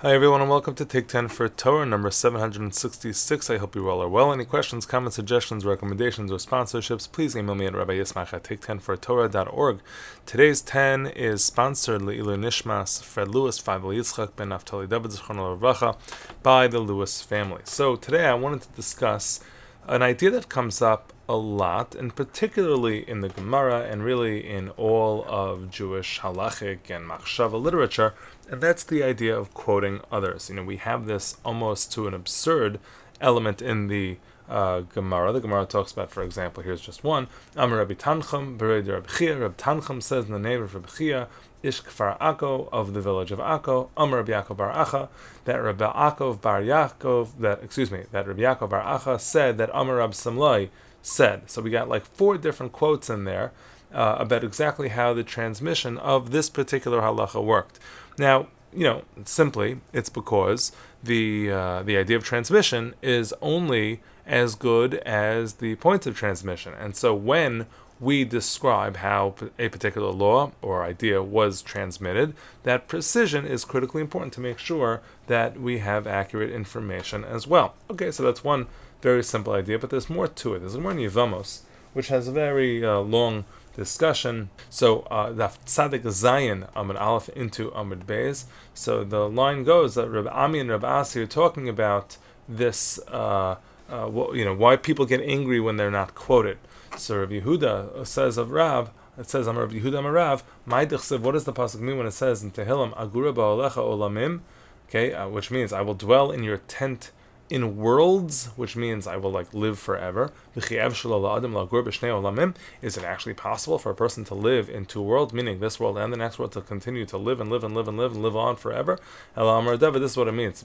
Hi everyone and welcome to Take 10 for Torah number 766. I hope you all are well. Any questions, comments, suggestions, recommendations, or sponsorships, please email me at Rabbi Yismach at take10fortorah.org. Today's 10 is sponsored Nishmas Fred Lewis, Yitzchak Ben Naftali David by the Lewis family. So today I wanted to discuss an idea that comes up a lot, and particularly in the Gemara and really in all of Jewish halachic and machshava literature, and that's the idea of quoting others. You know, we have this almost to an absurd element in the uh, Gemara. The Gemara talks about, for example, here's just one. Amar Rabbi Tanchum, Bered Rabbi Chia. Rabbi Tanchum says in the name of Rabbi Chia, Ish Kfar Akko of the village of Akko, Amar Rabbi Yaakov Bar Acha, that Rabbi Yaakov Bar Yaakov, that excuse me, that Rabbi Yaakov Bar Acha said that Amar Rabbi Samlai said. So we got like four different quotes in there uh, about exactly how the transmission of this particular halacha worked. Now, you know, simply it's because the uh, the idea of transmission is only as good as the points of transmission, and so when we describe how a particular law or idea was transmitted, that precision is critically important to make sure that we have accurate information as well. Okay, so that's one very simple idea, but there's more to it. There's more in Yevamos, which has a very uh, long discussion. So uh, the Tzadik Zayin Amid Aleph into Amid Beis. So the line goes that Rabbi Ami and Rabbi Asi are talking about this. Uh, uh, you know why people get angry when they're not quoted. So Rabbi Yehuda says of Rav, it says I'm Rabbi Yehuda Marav. My what does the pasuk mean when it says in Tehillim Agura ba'alecha olamim? Okay, uh, which means I will dwell in your tent in worlds, which means I will like live forever. Is it actually possible for a person to live in two worlds, meaning this world and the next world, to continue to live and live and live and live and live on forever? This is what it means.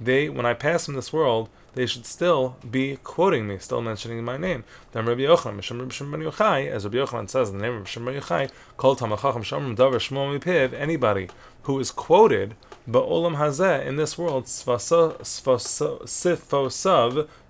They, when I pass from this world, they should still be quoting me, still mentioning my name. Then Rabbi Yochanan, Misham Rabbi Shimon Yochai, as Rabbi Yochanan says in the name of Rabbi Shimon Yochai, Kol Tamachacham Shamrim Davar Shmo Mipiv, anybody who is quoted Ba'olam Hazeh in this world, Sifosav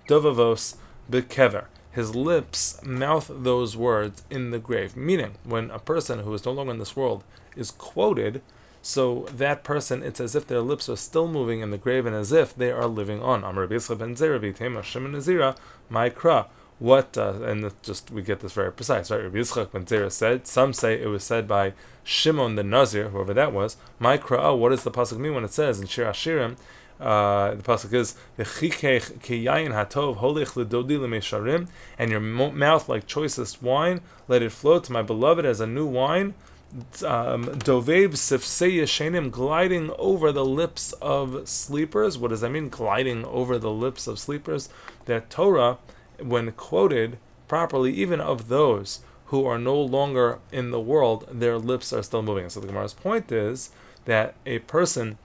Dovavos Bekever. His lips mouth those words in the grave. Meaning, when a person who is no longer in this world is quoted, so that person, it's as if their lips are still moving in the grave and as if they are living on. Amar ben Zeravi, Tema Shimon Nazira, Maikra. What, uh, and just we get this very precise, right? Rabbi Yitzchak ben Zera said, some say it was said by Shimon the Nazir, whoever that was. Maikra, what does the Pasuk mean when it says in Shir Hashirim, uh, the pasuk is hatov holich and your mouth like choicest wine, let it flow to my beloved as a new wine um, dovev sifsei yeshenim, gliding over the lips of sleepers. What does that mean? Gliding over the lips of sleepers. That Torah, when quoted properly, even of those who are no longer in the world, their lips are still moving. So the Gemara's point is that a person,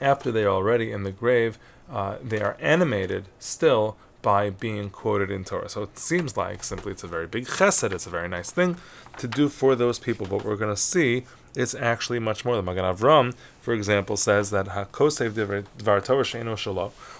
after they are already in the grave, uh, they are animated still by being quoted in Torah. So it seems like simply it's a very big chesed, it's a very nice thing to do for those people. But we're going to see it's actually much more. The Magen Avram, for example, says that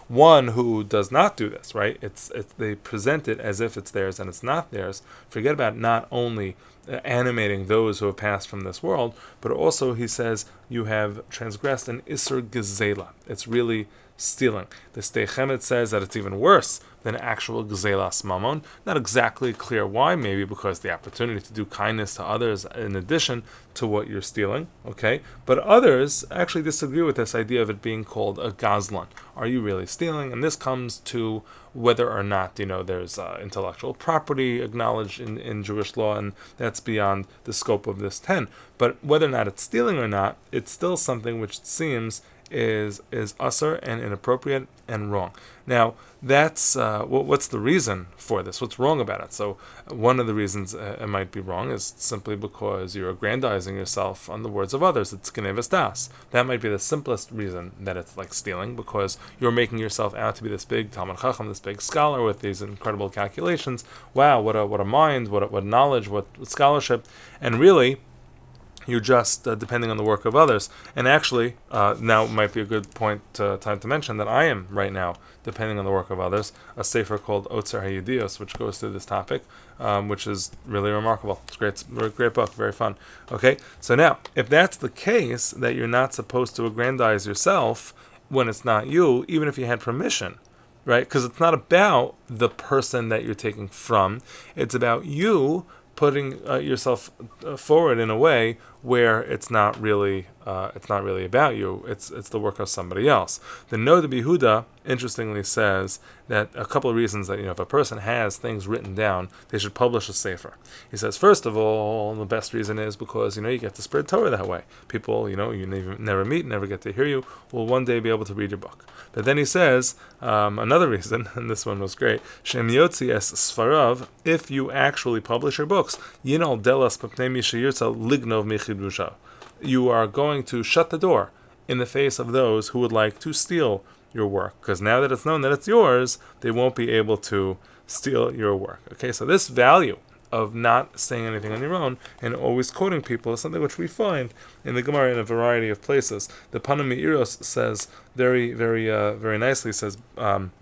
one who does not do this, right? It's, it's they present it as if it's theirs and it's not theirs. Forget about not only uh, animating those who have passed from this world, but also he says you have transgressed an isur gezela. It's really stealing. The Steichemet says that it's even worse than actual gzelas mamon. Not exactly clear why, maybe because the opportunity to do kindness to others in addition to what you're stealing, okay? But others actually disagree with this idea of it being called a gazlan. Are you really stealing? And this comes to whether or not, you know, there's uh, intellectual property acknowledged in, in Jewish law, and that's beyond the scope of this 10. But whether or not it's stealing or not, it's still something which seems is is usher and inappropriate and wrong. Now, that's uh, what's the reason for this? What's wrong about it? So, one of the reasons uh, it might be wrong is simply because you're aggrandizing yourself on the words of others. It's genevas das. That might be the simplest reason that it's like stealing, because you're making yourself out to be this big Talmid Chacham, this big scholar with these incredible calculations. Wow, what a what a mind, what a, what knowledge, what, what scholarship, and really You're just uh, depending on the work of others. And actually, uh, now might be a good point uh, time to mention that I am right now depending on the work of others. A sefer called Otzer Hayudios, which goes through this topic, um, which is really remarkable. It's great, great book, very fun. Okay, so now if that's the case, that you're not supposed to aggrandize yourself when it's not you, even if you had permission right? Because it's not about the person that you're taking from, it's about you putting uh, yourself uh, forward in a way where it's not really uh, it's not really about you. It's it's the work of somebody else. The Noda BiYehuda interestingly says that a couple of reasons that you know if a person has things written down, they should publish a sefer. He says first of all, the best reason is because you know you get to spread Torah that way. People you know you never, never meet, never get to hear you, will one day be able to read your book. But then he says um, another reason, and this one was great. Shem Yotzi es Sfarav. If you actually publish your books, Yinal Delas Lignov Michidusha you are going to shut the door in the face of those who would like to steal your work. Because now that it's known that it's yours, they won't be able to steal your work. Okay, so this value of not saying anything on your own and always quoting people is something which we find in the Gemara in a variety of places. The Panim Meiros says very, very, uh, very nicely says. Um,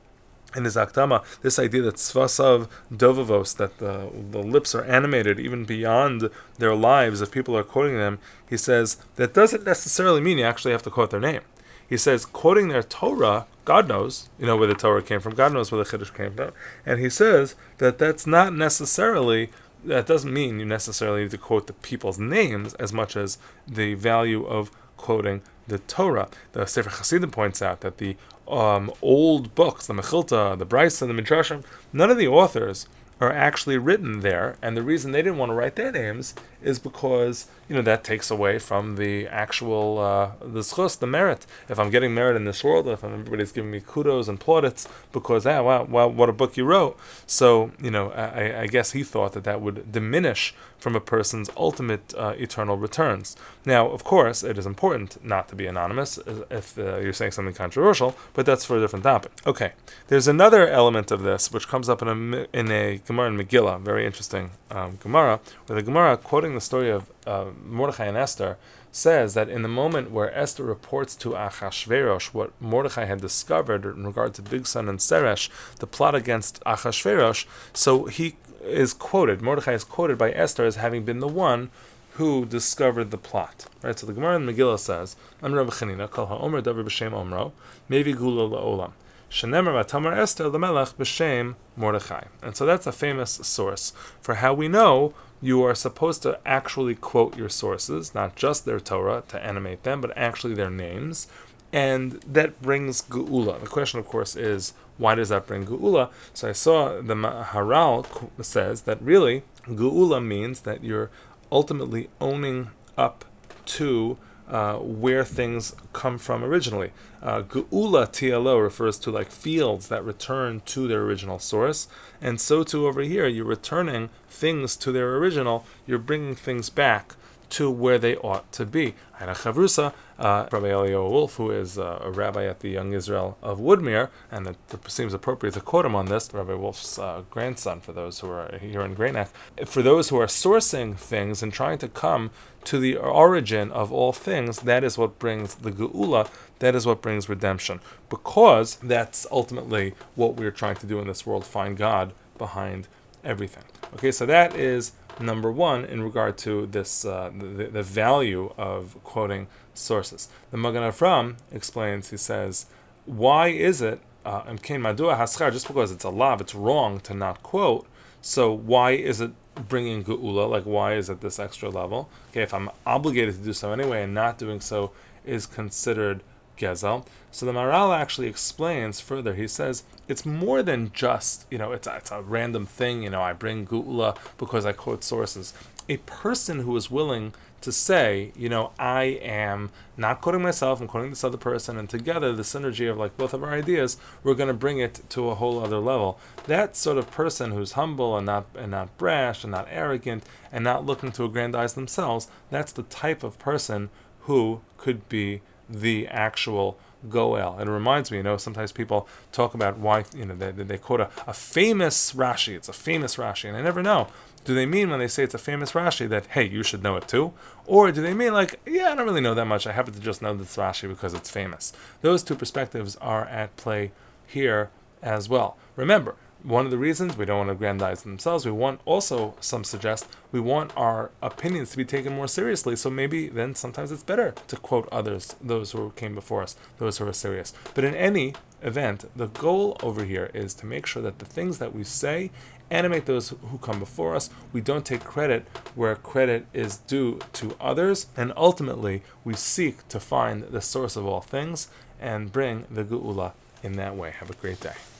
in his Akdama, this idea that Svasav Dovavos, that the, the lips are animated even beyond their lives if people are quoting them, he says that doesn't necessarily mean you actually have to quote their name. He says quoting their Torah, God knows, you know where the Torah came from, God knows where the Chiddush came from, and he says that that's not necessarily that doesn't mean you necessarily need to quote the people's names as much as the value of quoting the Torah. The Sefer Hasidim points out that the um, old books, the Mechilta, the Brisa, the Midrashim, none of the authors are actually written there, and the reason they didn't want to write their names is because you know that takes away from the actual uh, the schus, the merit. If I'm getting merit in this world, if everybody's giving me kudos and plaudits because ah wow, wow what a book you wrote, so you know I, I guess he thought that that would diminish from a person's ultimate uh, eternal returns. Now, of course, it is important not to be anonymous if uh, you're saying something controversial, but that's for a different topic. Okay, there's another element of this which comes up in a in a Gemara in Megillah, very interesting um, Gemara, where the Gemara quoting the story of uh, Mordechai and Esther says that in the moment where Esther reports to Achashverosh what Mordechai had discovered in regard to Bigsan and Seresh, the plot against Achashverosh, so he is quoted, Mordechai is quoted by Esther as having been the one who discovered the plot. Right? So the Gemara in Megillah says, Amr Chanina, Kol HaOmer Davar B'Shem Omro, Mevi Geula La'olam. Shenemer Vatamar Esther Lamelech B'Shem Mordechai. And so that's a famous source for how we know you are supposed to actually quote your sources, not just their Torah to animate them, but actually their names. And that brings Geula. The question, of course, is why does that bring Geula? So I saw the Maharal says that really Geula means that you're ultimately owning up to uh, where things come from originally. Uh, Geula TLO refers to like fields that return to their original source, and so too over here, you're returning things to their original, you're bringing things back to where they ought to be. Aina Chavrusa, uh, Rabbi Eliyahu Wolf, who is uh, a rabbi at the Young Israel of Woodmere, and it, it seems appropriate to quote him on this, Rabbi Wolf's uh, grandson, for those who are here in Great Neck, for those who are sourcing things and trying to come to the origin of all things, that is what brings the Geula, that is what brings redemption. Because that's ultimately what we're trying to do in this world, find God behind everything. Okay, so that is number one in regard to this uh, the, the value of quoting sources. The Magen Avram explains. He says, "Why is it uh, just because it's a law, it's wrong to not quote? So why is it bringing geula? Like why is it this extra level? Okay, if I'm obligated to do so anyway, and not doing so is considered." Gezel. So the Maharal actually explains further. He says it's more than just, you know, it's a, it's a random thing, you know, I bring Geula because I quote sources. A person who is willing to say, you know, I am not quoting myself, I'm quoting this other person, and together the synergy of like both of our ideas, we're going to bring it to a whole other level. That sort of person who's humble and not and not brash and not arrogant and not looking to aggrandize themselves, that's the type of person who could be the actual Goel. It reminds me, you know, sometimes people talk about why, you know, they, they quote a, a famous Rashi. It's a famous Rashi, and I never know. Do they mean when they say it's a famous Rashi that, hey, you should know it too? Or do they mean like, yeah, I don't really know that much. I happen to just know this Rashi because it's famous. Those two perspectives are at play here as well. Remember, one of the reasons we don't want to aggrandize themselves, we want also, some suggest, we want our opinions to be taken more seriously. So maybe then sometimes it's better to quote others, those who came before us, those who are serious. But in any event, the goal over here is to make sure that the things that we say animate those who come before us. We don't take credit where credit is due to others. And ultimately, we seek to find the source of all things and bring the Geula in that way. Have a great day.